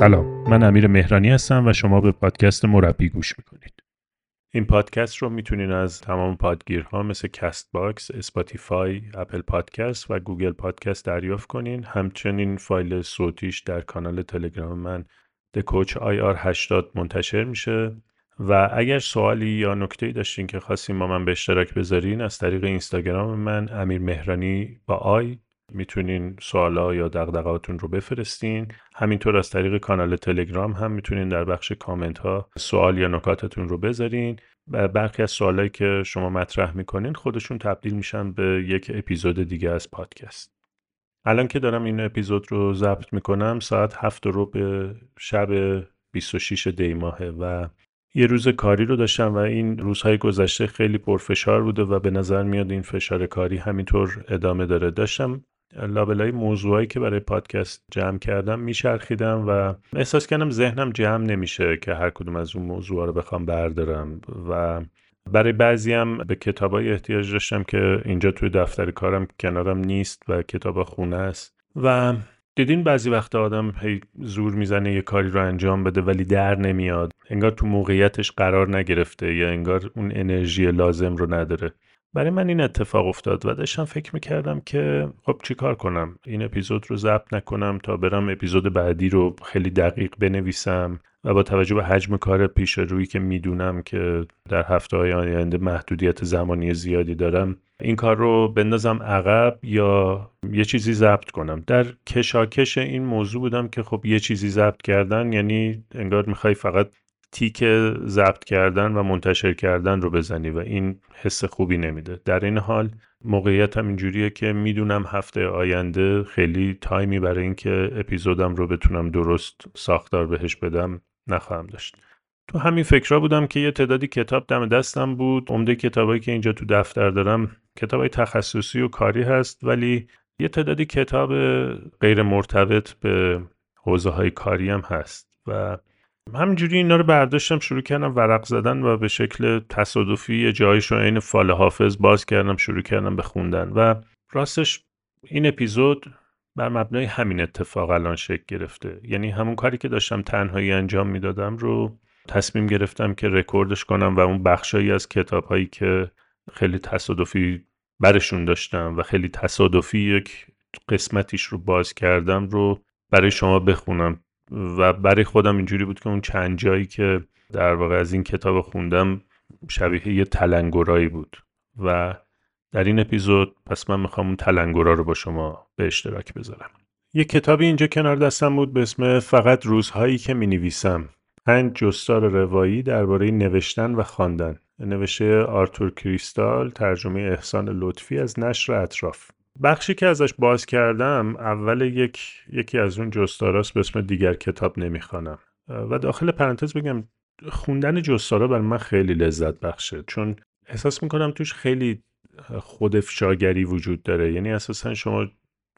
سلام. من امیر مهرانی هستم و شما به پادکست مربی گوش می‌کنید. این پادکست رو می‌تونین از تمام پادگیرها مثل کست باکس، اسپاتیفای، اپل پادکست و گوگل پادکست دریافت کنین. همچنین فایل صوتیش در کانال تلگرام من The Coach IR 80 منتشر میشه. و اگر سوالی یا نکته داشتین که خواستین با من به اشتراک بذارین از طریق اینستاگرام من امیر مهرانی با I می‌تونین سوالا یا دغدغه‌هاتون رو بفرستین. همینطور از طریق کانال تلگرام هم می‌تونین در بخش کامنت ها سوال یا نکاتتون رو بذارین و برخی از سوالایی که شما مطرح می‌کنین خودشون تبدیل میشن به یک اپیزود دیگه از پادکست. الان که دارم این اپیزود رو ضبط می‌کنم ساعت هفت رو به شب 26 دی ماهه و یه روز کاری رو داشتم و این روزهای گذشته خیلی پرفشار بوده و به نظر میاد این فشار کاری همینطور ادامه داره. داشتم لابلای موضوعایی که برای پادکست جمع کردم میچرخیدم و احساس کردم ذهنم جمع نمیشه که هر کدوم از اون موضوع رو بخوام بردارم و برای بعضی هم به کتابای احتیاج داشتم که اینجا توی دفتر کارم کنارم نیست و کتاب خونه است. و دیدین بعضی وقت آدم هی زور می‌زنه یه کاری رو انجام بده ولی در نمیاد. انگار تو موقعیتش قرار نگرفته یا انگار اون انرژی لازم رو نداره. برای من این اتفاق افتاد و داشتم فکر می‌کردم که خب چیکار کنم؟ این اپیزود رو ضبط نکنم تا برم اپیزود بعدی رو خیلی دقیق بنویسم و با توجه به حجم کار پیش روی که می‌دونم که در هفته های آینده محدودیت زمانی زیادی دارم این کار رو بندازم عقب یا یه چیزی ضبط کنم؟ در کشاکش این موضوع بودم که خب یه چیزی ضبط کردن یعنی انگار می‌خوای فقط تیک ضبط کردن و منتشر کردن رو بزنی و این حس خوبی نمیده. در این حال موقعیت هم اینجوریه که می‌دونم هفته آینده خیلی تایمی برای اینکه اپیزودم رو بتونم درست ساختار بهش بدم نخواهم داشت. تو همین فکرها بودم که یه تعدادی کتاب دم دستم بود. عمده کتابایی که اینجا تو دفتر دارم کتابای تخصصی و کاری هست ولی یه تعدادی کتاب غیر مرتبط به حوزه های کاری هم هست و همینجوری اینا رو برداشتم شروع کردم ورق زدن و به شکل تصادفی یه جایش رو عین فال حافظ باز کردم شروع کردم به خوندن و راستش این اپیزود بر مبنای همین اتفاق الان شکل گرفته. یعنی همون کاری که داشتم تنهایی انجام می‌دادم رو تصمیم گرفتم که رکوردش کنم و اون بخشایی از کتاب هایی که خیلی تصادفی برشون داشتم و خیلی تصادفی یک قسمتیش رو باز کردم رو برای شما بخونم. و برای خودم اینجوری بود که اون چند جایی که در واقع از این کتاب خوندم شبیه یه تلنگرایی بود. و در این اپیزود پس من می‌خوام اون تلنگرا رو با شما به اشتراک بذارم. یه کتابی اینجا کنار دستم بود به اسم فقط روزهایی که می نویسم پنج جستار روایی درباره نوشتن و خواندن. نوشته آرتور کریستال ترجمه احسان لطفی از نشر اطراف. بخشی که ازش باز کردم اول یک یکی از اون جستاراست به اسم دیگر کتاب نمی‌خوانم. و داخل پرانتز بگم خوندن جستارا برای من خیلی لذت بخشه. چون احساس می‌کنم توش خیلی خود افشاگری وجود داره. یعنی اساسا شما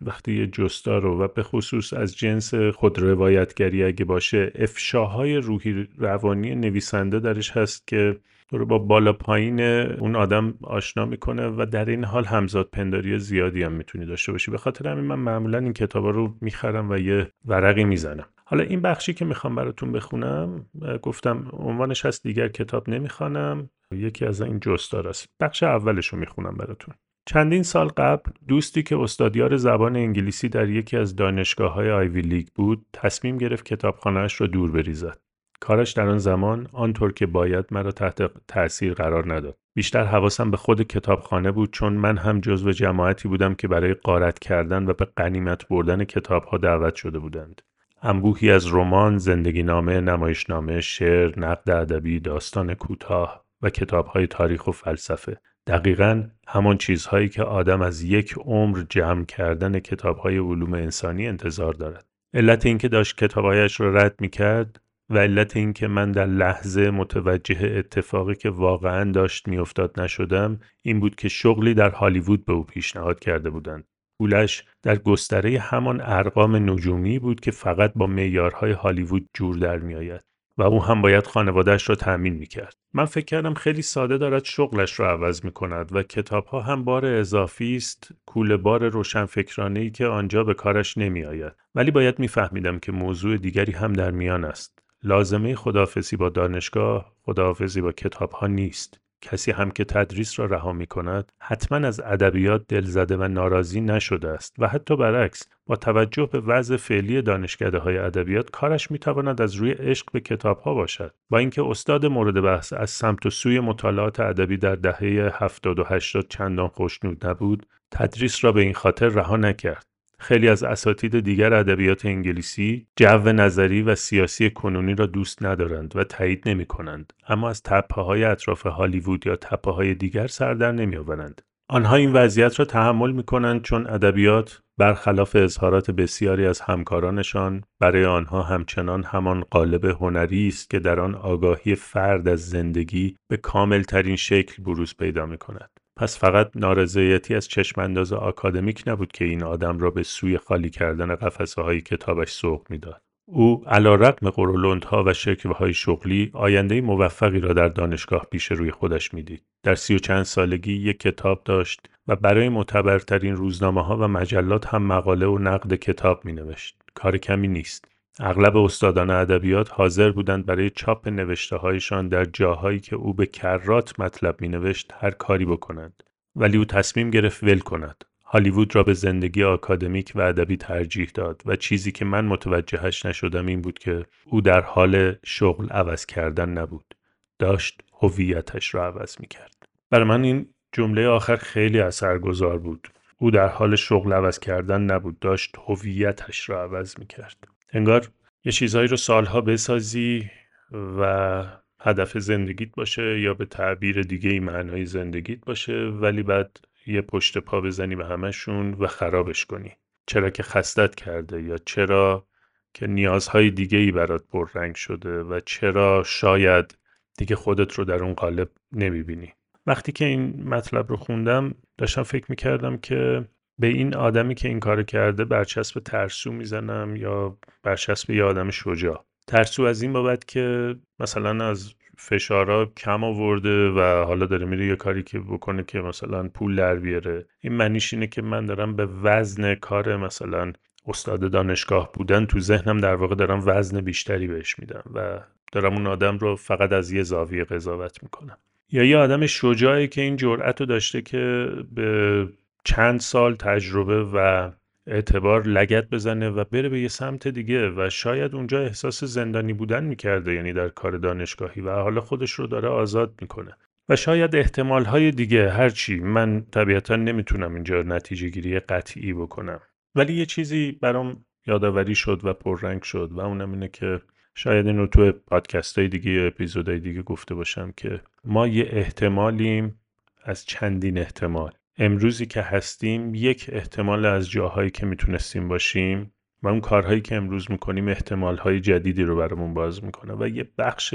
وقتی یه جستار رو و به خصوص از جنس خود روایتگری اگه باشه افشاهای روحی روانی نویسنده درش هست که رو با بالا پایین اون آدم آشنا می‌کنه و در این حال همزاد پنداری زیادی هم می‌تونی داشته باشی. به خاطر همین من معمولا این کتابا رو می‌خرم و یه ورقی می‌زنم. حالا این بخشی که می‌خوام براتون بخونم گفتم عنوانش هست دیگر کتاب نمی‌خوانم. یکی از این جستار است بخش اولش رو می‌خونم براتون. چندین سال قبل دوستی که استادیار زبان انگلیسی در یکی از دانشگاه های آیوی لیگ بود تصمیم گرفت کتابخانهاش را دور بریزد. کارش در آن زمان آنطور که باید مرا تحت تأثیر قرار نداد. بیشتر حواسم به خود کتابخانه بود چون من هم جزو جماعتی بودم که برای قارت کردن و به قنیمت بردن کتابها دعوت شده بودند. انبوهی از رمان، زندگی نامه، نمایشنامه، شعر، نقد ادبی، داستان کوتاه و کتابهای تاریخ و فلسفه. دقیقا همان چیزهایی که آدم از یک عمر جمع کردن کتابهای علوم انسانی انتظار دارد. علت اینکه داشت کتابهایش را رد می کرد و علت اینکه من در لحظه متوجه اتفاقی که واقعا داشت میافتاد نشدم این بود که شغلی در هالیوود به او پیشنهاد کرده بودند پولش در گستره همان ارقام نجومی بود که فقط با معیارهای هالیوود جور در میآید و او هم باید خانوادهش را تأمین می‌کرد. من فکر کردم خیلی ساده دارد شغلش را عوض می کند و کتاب ها هم بار اضافی است کوله بار روشنفکرانه ای که آنجا به کارش نمی آید. ولی باید میفهمیدم که موضوع دیگری هم در میان است. لازمه خداحافظی با دانشگاه خداحافظی با کتاب ها نیست. کسی هم که تدریس را رها می کند حتما از ادبیات دلزده و ناراضی نشده است و حتی برعکس با توجه به وضع فعلی دانشکده های ادبیات کارش می تواند از روی عشق به کتاب ها باشد. با اینکه استاد مورد بحث از سمت و سوی مطالعات ادبی در دهه 70 و 80 چندان خوشنود نبود تدریس را به این خاطر رها نکرد. خیلی از اساتید دیگر ادبیات انگلیسی جو نظری و سیاسی کنونی را دوست ندارند و تایید نمی کنند اما از تپه های اطراف هالیوود یا تپه های دیگر سر در نمی آورند. آنها این وضعیت را تحمل می کنند چون ادبیات برخلاف اظهارات بسیاری از همکارانشان برای آنها همچنان همان قالب هنری است که در آن آگاهی فرد از زندگی به کامل ترین شکل بروز پیدا می کند. پس فقط نارضایتی از چشمانداز آکادمیک نبود که این آدم را به سوی خالی کردن قفسه های کتابش سوق می‌داد. او علا رقم قرولندها و های شغلی آینده موفقی را در دانشگاه پیش روی خودش می‌دید. در سی و چند سالگی یک کتاب داشت و برای معتبرترین روزنامه ها و مجلات هم مقاله و نقد کتاب می نوشت. کار کمی نیست. اغلب استادان ادبیات حاضر بودند برای چاپ نوشته هایشان در جاهایی که او به کرات مطلب می نوشت هر کاری بکنند. ولی او تصمیم گرفت ول کند. هالیوود را به زندگی آکادمیک و ادبی ترجیح داد و چیزی که من متوجهش نشدم این بود که او در حال شغل عوض کردن نبود. داشت هویتش را عوض می کرد برای من این جمله آخر خیلی اثرگذار بود. او در حال شغل عوض کردن نبود. داشت هویتش را عوض می کرد انگار یه چیزهایی رو سالها بسازی و هدف زندگیت باشه یا به تعبیر دیگه ای معنای زندگیت باشه ولی بعد یه پشت پا بزنی به همشون و خرابش کنی. چرا که خستت کرده یا چرا که نیازهای دیگه ای برات پررنگ شده و چرا شاید دیگه خودت رو در اون قالب نمی‌بینی. وقتی که این مطلب رو خوندم داشتم فکر می‌کردم که به این آدمی که این کار کرده برچسب ترسو می‌زنم یا برچسب یه آدم شجاع؟ ترسو از این بابت که مثلا از فشارا کم آورده و حالا داره میره یه کاری که بکنه که مثلا پول در بیاره. این معنیش اینه که من دارم به وزن کار مثلا استاد دانشگاه بودن تو ذهنم در واقع دارم وزن بیشتری بهش میدم و دارم اون آدم رو فقط از یه زاویه قضاوت می‌کنم. یا یه آدم شجاعی که این جرأت رو داشته که به چند سال تجربه و اعتبار لگت بزنه و بره به یه سمت دیگه و شاید اونجا احساس زندانی بودن می‌کرده یعنی در کار دانشگاهی و حالا خودش رو داره آزاد می‌کنه. و شاید احتمال های دیگه هرچی من طبیعتا نمی‌تونم اینجا نتیجه گیری قطعی بکنم. ولی یه چیزی برام یادآوری شد و پررنگ شد و اونم اینه که شاید اینو تو پادکست های دیگه یا اپیزودهای دیگه گفته باشم که ما یه احتمالیم از چندین احتمال. امروزی که هستیم یک احتمال از جاهایی که می‌تونستیم باشیم و اون کارهایی که امروز می‌کنیم احتمالهای جدیدی رو برامون باز می‌کنه و یه بخش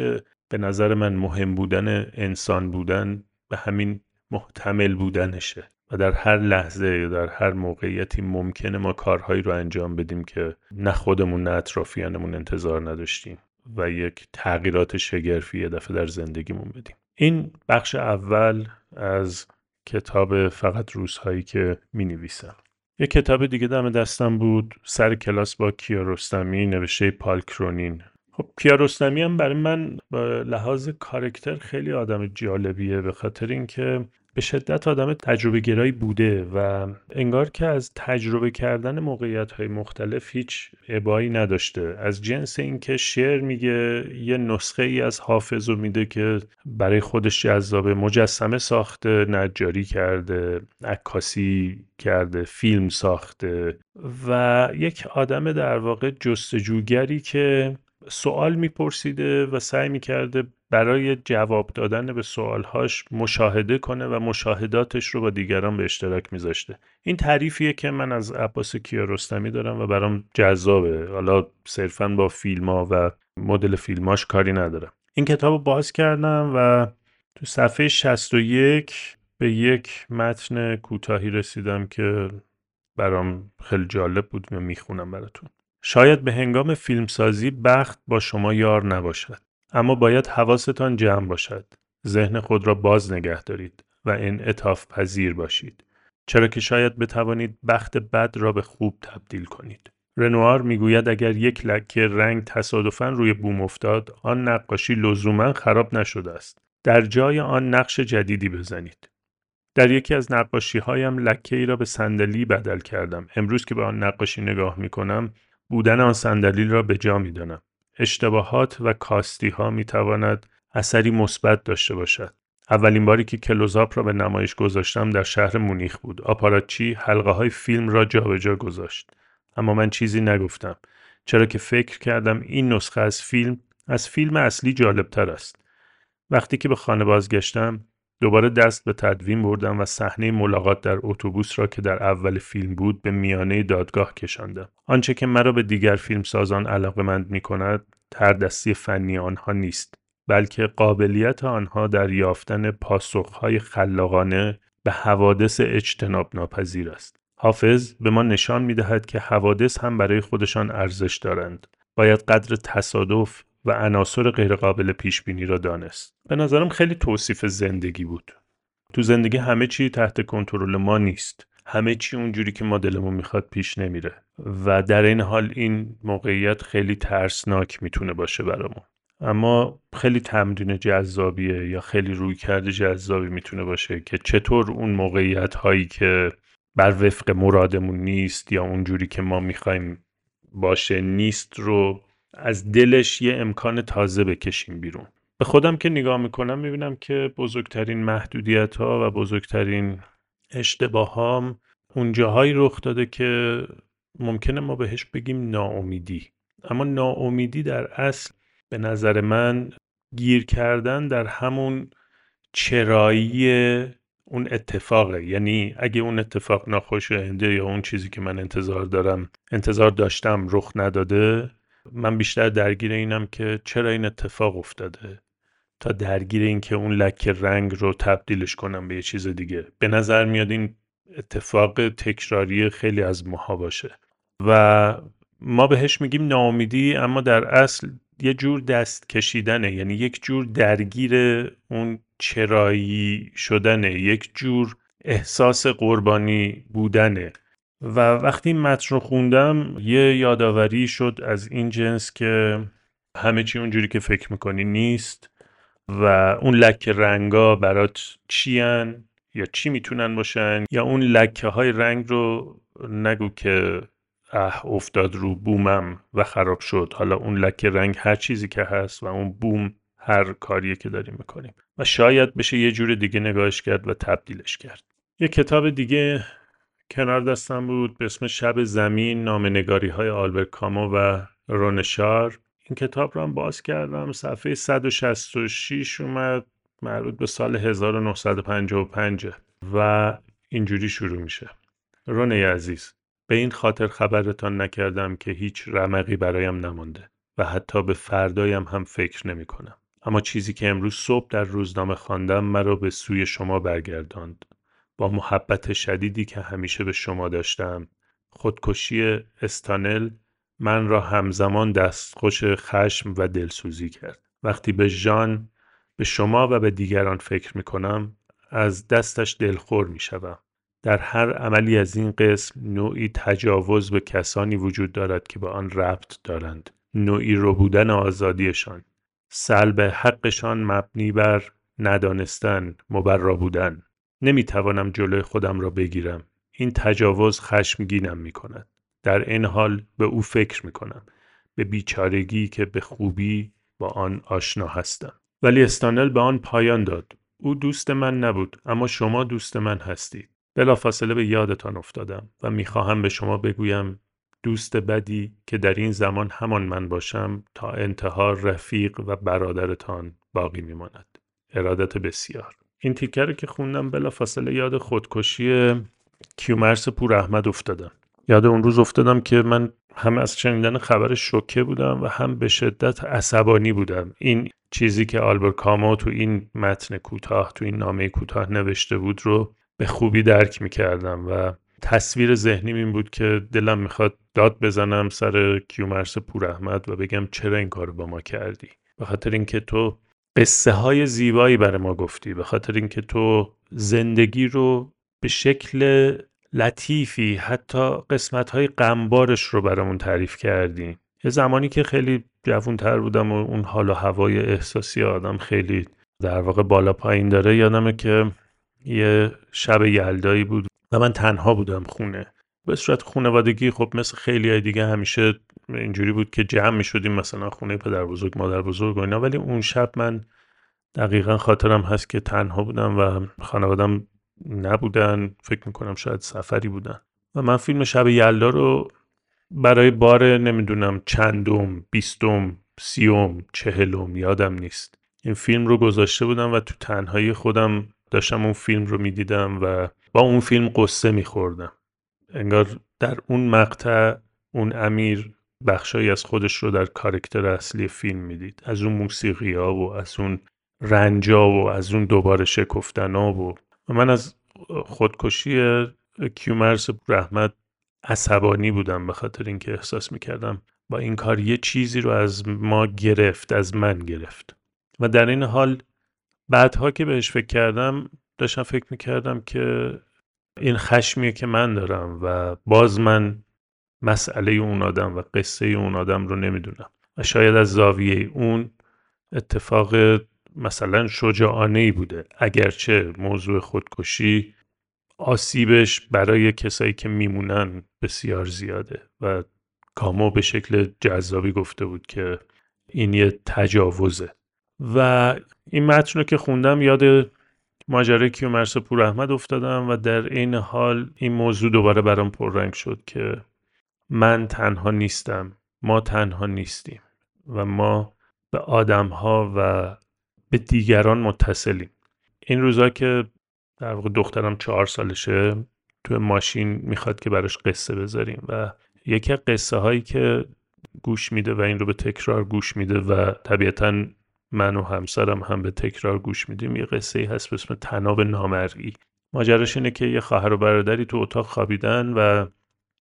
به نظر من مهم بودن انسان بودن به همین محتمل بودنشه و در هر لحظه یا در هر موقعیتی ممکنه ما کارهایی رو انجام بدیم که نه خودمون نه اطرافیانمون انتظار نداشتیم و یک تغییرات شگرفی یه دفعه در زندگیمون بدیم. این بخش اول از کتاب فقط روزهایی که می نویسم یه کتاب دیگه دم دستم بود سر کلاس با کیارستمی نوشته پال کرونین خب کیارستمی هم برای من به لحاظ کارکتر خیلی آدم جالبیه به خاطر اینکه به شدت آدم تجربه گرایی بوده و انگار که از تجربه کردن موقعیت های مختلف هیچ عبایی نداشته. از جنس اینکه شعر میگه یه نسخه ای از حافظ رو میده که برای خودش جذاب مجسمه ساخته نجاری کرده عکاسی کرده فیلم ساخته و یک آدم در واقع جستجوگری که سوال میپرسیده و سعی می‌کرده برای جواب دادن به سوالهاش مشاهده کنه و مشاهداتش رو با دیگران به اشتراک میذاشته. این تعریفیه که من از عباس کیارستمی دارم و برام جذابه. حالا صرفا با فیلم ها و مدل فیلماش کاری ندارم. این کتاب رو باز کردم و تو صفحه 61 به یک متن کوتاهی رسیدم که برام خیلی جالب بود و می‌خونم براتون. شاید به هنگام فیلمسازی بخت با شما یار نباشد. اما باید حواستان جمع باشد. ذهن خود را باز نگه دارید و انعطاف پذیر باشید. چرا که شاید بتوانید بخت بد را به خوب تبدیل کنید. رنوار می‌گوید اگر یک لکه رنگ تصادفا روی بوم افتاد آن نقاشی لزوما خراب نشده است. در جای آن نقش جدیدی بزنید. در یکی از نقاشی هایم لکه ای را به صندلی بدل کردم. امروز که به آن نقاشی نگاه می کنم بودن آن صندلی را به جا می دانم. اشتباهات و کاستی ها می تواند اثری مثبت داشته باشد. اولین باری که کلوزاپ را به نمایش گذاشتم در شهر مونیخ بود. آپاراتچی حلقه های فیلم را جابجا جا گذاشت. اما من چیزی نگفتم. چرا که فکر کردم این نسخه از فیلم از فیلم اصلی جالبتر است. وقتی که به خانه بازگشتم دوباره دست به تدوین بردم و صحنه ملاقات در اتوبوس را که در اول فیلم بود به میانه دادگاه کشاندم. آنچه که مرا به دیگر فیلمسازان علاقمند می کند تردستی فنی آنها نیست بلکه قابلیت آنها در یافتن پاسخهای خلاقانه به حوادث اجتناب ناپذیر است. حافظ به ما نشان می دهد که حوادث هم برای خودشان ارزش دارند. باید قدر تصادف و عناصر غیرقابل پیش بینی را دانست. به نظرم خیلی توصیف زندگی بود. تو زندگی همه چی تحت کنترل ما نیست. همه چی اونجوری که ما دلمون می‌خواد پیش نمیره. و در این حال این موقعیت خیلی ترسناک می‌تونه باشه برامون. اما خیلی تمرین جذابیه یا خیلی رویکرد جذابی می‌تونه باشه که چطور اون موقعیت هایی که بر وفق مرادمون نیست یا اونجوری که ما می‌خوایم باشه نیست رو از دلش یه امکان تازه بکشیم بیرون. به خودم که نگاه می‌کنم می‌بینم که بزرگترین محدودیت ها و بزرگترین اشتباه ها اون جاهایی رخ داده که ممکنه ما بهش بگیم ناامیدی. اما ناامیدی در اصل به نظر من گیر کردن در همون چرایی اون اتفاقه. یعنی اگه اون اتفاق ناخوشاینده یا اون چیزی که من انتظار دارم انتظار داشتم رخ نداده من بیشتر درگیر اینم که چرا این اتفاق افتاده تا درگیر این که اون لکه رنگ رو تبدیلش کنم به یه چیز دیگه. به نظر میاد این اتفاق تکراری خیلی از ماها باشه. و ما بهش میگیم ناامیدی اما در اصل یه جور دست کشیدنه. یعنی یک جور درگیر اون چرایی شدنه. یک جور احساس قربانی بودنه. و وقتی متن رو خوندم یه یادآوری شد از این جنس که همه چی اونجوری که فکر می‌کنی نیست و اون لکه رنگا برات چیان یا چی می‌تونن باشن یا اون لکه های رنگ رو نگو که اه افتاد رو بومم و خراب شد. حالا اون لکه رنگ هر چیزی که هست و اون بوم هر کاریه که داریم می‌کنیم. و شاید بشه یه جور دیگه نگاهش کرد و تبدیلش کرد. یه کتاب دیگه کنار دستم بود به اسم شب زمین نامنگاری های آلبرت کامو و رونشار این کتاب رو هم باز کردم صفحه 166 اومد مربوط به سال 1955 و اینجوری شروع میشه رونه عزیز به این خاطر خبرتان نکردم که هیچ رمقی برایم نمانده و حتی به فردایم هم فکر نمی کنم. اما چیزی که امروز صبح در روزنامه خواندم مرا به سوی شما برگرداند. با محبت شدیدی که همیشه به شما داشتم خودکشی استانل من را همزمان دستخوش خشم و دلسوزی کرد. وقتی به ژان به شما و به دیگران فکر می کنم از دستش دلخور می شدم. در هر عملی از این قسم نوعی تجاوز به کسانی وجود دارد که به آن ربط دارند نوعی ربودن آزادیشان سلب حقشان مبنی بر ندانستن مبرا بودن نمی‌توانم جلوی خودم را بگیرم. این تجاوز خشمگینم می کند در این حال به او فکر می کنم به بیچارگی که به خوبی با آن آشنا هستم. ولی استانل به آن پایان داد. او دوست من نبود اما شما دوست من هستید. بلافاصله به یادتان افتادم و می‌خواهم به شما بگویم دوست بدی که در این زمان همان من باشم تا انتها رفیق و برادرتان باقی میماند. ارادت بسیار. این تیکه که خوندم بلافاصله یاد خودکشی کیومرس پور احمد افتادم یاد اون روز افتادم که من هم از شنیدن خبر شوکه بودم و هم به شدت عصبانی بودم. این چیزی که آلبر کامو تو این متن کوتاه تو این نامه کوتاه نوشته بود رو به خوبی درک می‌کردم و تصویر ذهنیم این بود که دلم می‌خواد داد بزنم سر کیومرس پور احمد و بگم چرا این کارو با ما کردی؟ به خاطر اینکه تو قصه های زیبایی برای ما گفتی به خاطر اینکه تو زندگی رو به شکل لطیفی حتی قسمت های غمبارش رو برامون تعریف کردی. یه زمانی که خیلی جوانتر بودم و اون حال و هوای احساسی آدم خیلی در واقع بالا پایین داره یادمه که یه شب یلدایی بود و من تنها بودم خونه. به صورت خونوادگی خب مثل خیلی های دیگه همیشه اینجوری بود که جمع می شدیم مثلا خونه پدر بزرگ مادر بزرگ و اینا. ولی اون شب من دقیقا خاطرم هست که تنها بودم و خانوادم نبودن. فکر می‌کنم شاید سفری بودن. و من فیلم شب یلدا رو برای بار نمی‌دونم چندم بیستم سیوم چهلم یادم نیست. این فیلم رو گذاشته بودم و تو تنهایی خودم داشتم اون فیلم رو می‌دیدم و با اون فیلم قصه میخوردم. انگار در اون مقطع اون امیر بخشایی از خودش رو در کارکتر اصلی فیلم می‌دید. از اون موسیقی ها و از اون رنجا و از اون دوباره شکفتن ها و من از خودکشی کیومرس رحمت عصبانی بودم به خاطر اینکه احساس می‌کردم با این کار یه چیزی رو از ما گرفت از من گرفت. و در این حال بعدها که بهش فکر کردم داشتم فکر می‌کردم که این خشمیه که من دارم و باز من مسئله اون آدم و قصه اون آدم رو نمی‌دونم. و شاید از زاویه اون اتفاق مثلا شجاعانه ای بوده. اگرچه موضوع خودکشی آسیبش برای کسایی که میمونن بسیار زیاده و کامو به شکل جذابی گفته بود که این یه تجاوزه. و این متن رو که خوندم یاد ماجرای کیومرس پور احمد افتادم و در این حال این موضوع دوباره برام پررنگ شد که من تنها نیستم ما تنها نیستیم و ما به آدم ها و به دیگران متصلیم. این روزا که در واقع دخترم چهار سالشه تو ماشین می‌خواد که براش قصه بذاریم و یکی از قصه هایی که گوش میده و این رو به تکرار گوش میده و طبیعتا من و همسرم هم به تکرار گوش میدیم یه قصه ای هست به اسم تناب نامرئی. ماجراش اینه که یه خواهر و برادری تو اتاق خوابیدن و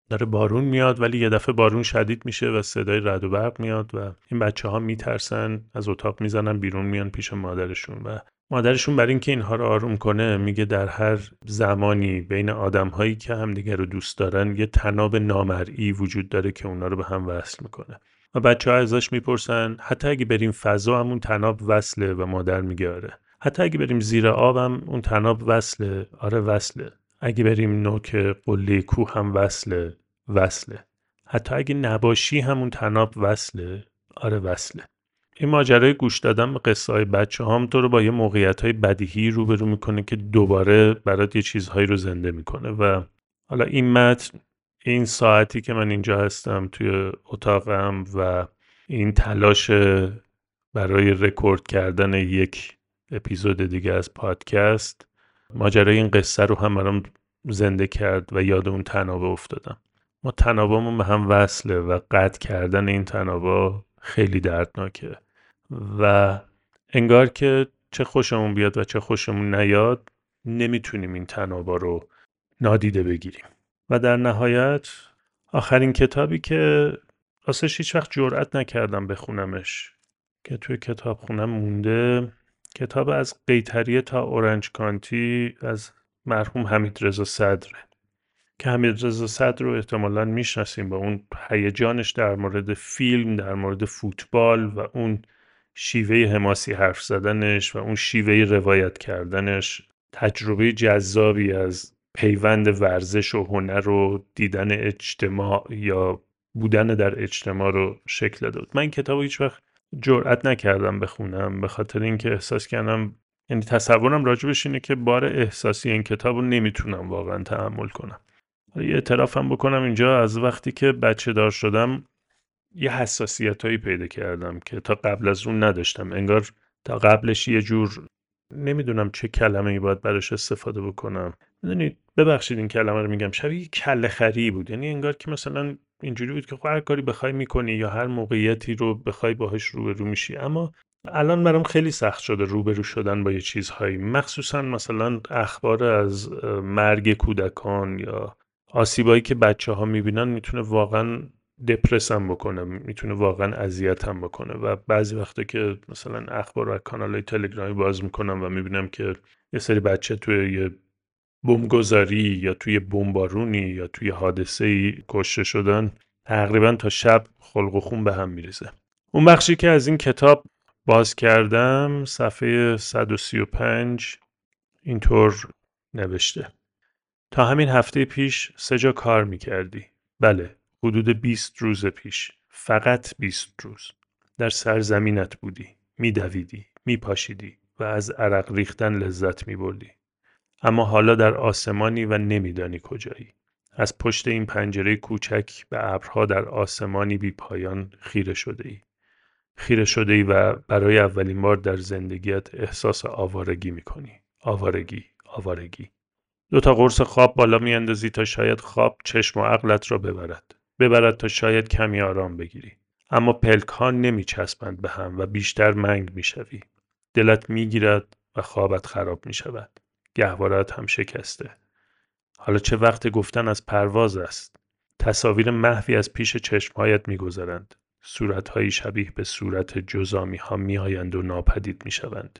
داره بارون میاد ولی یه دفعه بارون شدید میشه و صدای رد و برق میاد و این بچه ها میترسن از اتاق می‌زنن بیرون میان پیش مادرشون و مادرشون برای اینکه اینها رو آروم کنه میگه در هر زمانی بین آدم هایی که همدیگه رو دوست دارن یه تناب نامرئی وجود داره که اونا رو به هم وصل می‌کنه. و بچه ها ازش می‌پرسن حتی اگه بریم فضا همون تناب وصله؟ و مادر میگه آره. حتی اگه بریم زیر آبم اون تناب وصله؟ آره وصله. اگه بریم نوک قله کوه هم وصله وصله حتی اگه نباشی همون تناب وصله. آره وصله. این ماجرای گوش دادن به قصه های بچه هم تو رو با یه موقعیت های بدیهی روبرو می‌کنه که دوباره برات یه چیزهایی رو زنده می‌کنه. و حالا این متن این ساعتی که من اینجا هستم توی اتاقم و این تلاش برای رکورد کردن یک اپیزود دیگه از پادکست ماجرای این قصه رو هم برام زنده کرد و یاد اون تنابه افتادم. ما تنابامون به هم وصله و قطع کردن این تنابا خیلی دردناکه. و انگار که چه خوشمون بیاد و چه خوشمون نیاد نمی‌تونیم این تنابا رو نادیده بگیریم. و در نهایت آخرین کتابی که راستش هیچ وقت جرأت نکردم بخونمش که توی کتاب خونم مونده کتاب از قیتریه تا اورنج کانتی از مرحوم حمید رضا صدره. که حمید رضا صدر رو احتمالا می‌شناسیم با اون هیجانش در مورد فیلم در مورد فوتبال و اون شیوه حماسی حرف زدنش و اون شیوه روایت کردنش تجربه جذابی از پیوند ورزش و هنر و دیدن اجتماع یا بودن در اجتماع رو شکل داد. من این کتاب هیچ وقت جرأت نکردم بخونم به خاطر اینکه احساس کردم یعنی تصورم راجبش اینه که بار احساسی این کتاب رو نمی‌تونم واقعا تحمل کنم. یه اعترافم بکنم اینجا از وقتی که بچه دار شدم یه حساسیت هایی پیدا کردم که تا قبل از اون نداشتم. انگار تا قبلش یه جور نمی‌دونم چه کلمه ای باید براش استفاده بکنم. می‌دونید ببخشید این کلمه رو میگم شبیه کله خری بود. یعنی انگار که مثلا اینجوری بود که خب هر کاری بخوای می‌کنی یا هر موقعیتی رو بخوای باهاش روبرو میشی. اما الان برام خیلی سخت شده روبرو شدن با یه چیزهایی. مخصوصا مثلا اخبار از مرگ کودکان یا آسیبایی که بچه ها می‌بینن می‌تونه واقعا دپرسم بکنه می‌تونه واقعا اذیتم بکنه. و بعضی وقتا که مثلا اخبار و کانال های تلگرامی باز می‌کنم و می‌بینم که یه سری بچه توی یه بمبگذاری یا توی بمبارونی یا توی حادثه ای کشته شدن تقریبا تا شب خلق و خون به هم میریزه. اون بخشی که از این کتاب باز کردم صفحه 135 اینطور نوشته. تا همین هفته پیش سه جا کار می‌کردی. بله حدود 20 روز پیش. فقط 20 روز. در سرزمینت بودی. میدویدی میپاشیدی و از عرق ریختن لذت میبردی. اما حالا در آسمانی و نمیدانی کجایی. از پشت این پنجره کوچک به ابرها در آسمانی بی پایان خیره شده ای خیره شده ای و برای اولین بار در زندگیت احساس آوارگی می‌کنی. آوارگی آوارگی. دو تا قرص خواب بالا میاندازی تا شاید خواب چشم و عقلت را ببرد. ببرد تا شاید کمی آرام بگیری. اما پلک ها نمی چسبند به هم و بیشتر منگ می شوی. دلت می گیرد و خوابت خراب می شود. گهوارت هم شکسته. حالا چه وقت گفتن از پرواز است؟ تصاویر محوی از پیش چشمهایت می گذرند. صورتهایی شبیه به صورت جزامی ها می آیند و ناپدید می شوند.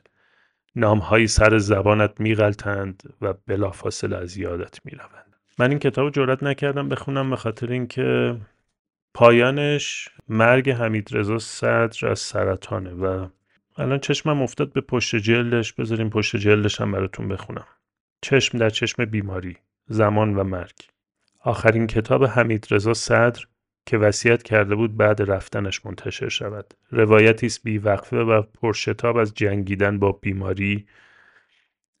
نامهایی سر زبانت می غلطند و بلافاصله از یادت می روند. من این کتاب جرات نکردم بخونم به خاطر اینکه پایانش مرگ حمید رضا صدر از سرطانه و الان چشمم افتاد به پشت جلدش بذاریم پشت جلدش هم براتون بخونم. چشم در چشم بیماری زمان و مرگ. آخرین کتاب حمید رضا صدر که وصیت کرده بود بعد رفتنش منتشر شود. روایتی است بیوقفه و پرشتاب از جنگیدن با بیماری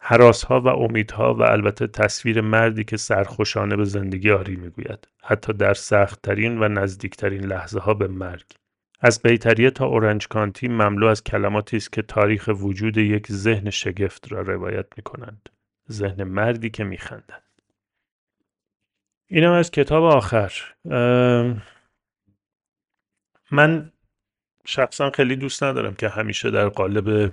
ها و امیدها و البته تصویر مردی که سرخوشانه به زندگی آری می‌گوید. حتی در سختترین و نزدیکترین لحظه ها به مرگ. از بیتریه تا اورنج کانتی مملو از کلماتی است که تاریخ وجود یک ذهن شگفت را روایت می کنند. ذهن مردی که می خندند. اینم از کتاب آخر من شخصا خیلی دوست ندارم که همیشه در قالب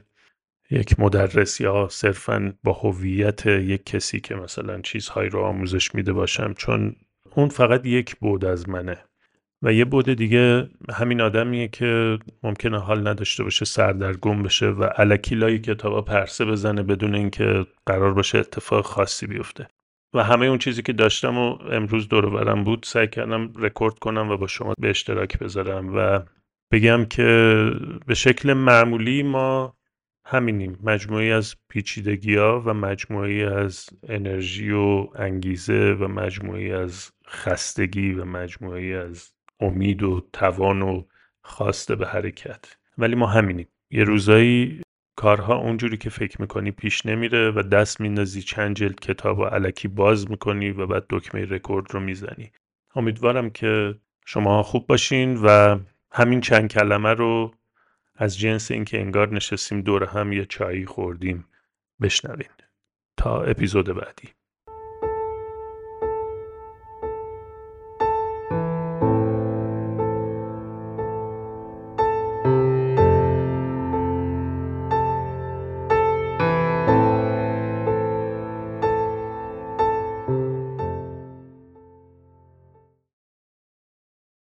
یک مدرس یا صرفا با هویت یک کسی که مثلا چیزهایی رو آموزش میده باشم چون اون فقط یک بود از منه و یه بود دیگه همین آدمیه که ممکنه حال نداشته باشه سردرگم بشه و علکی لای کتابا پرسه بزنه بدون اینکه قرار باشه اتفاق خاصی بیفته. و همه اون چیزی که داشتم و امروز دور برم بود سعی کردم رکورد کنم و با شما به اشتراک بذارم و بگم که به شکل معمولی ما همینیم. مجموعی از پیچیدگی ها و مجموعی از انرژی و انگیزه و مجموعی از خستگی و مجموعی از امید و توان و خواسته به حرکت. ولی ما همینیم. یه روزایی کارها اونجوری که فکر می‌کنی پیش نمیره و دست میندازی چند جلد کتاب و علکی باز می‌کنی و بعد دکمه رکورد رو می‌زنی. امیدوارم که شما خوب باشین و همین چند کلمه رو از جنس اینکه انگار نشستیم دور هم یه چایی خوردیم بشنوین. تا اپیزود بعدی.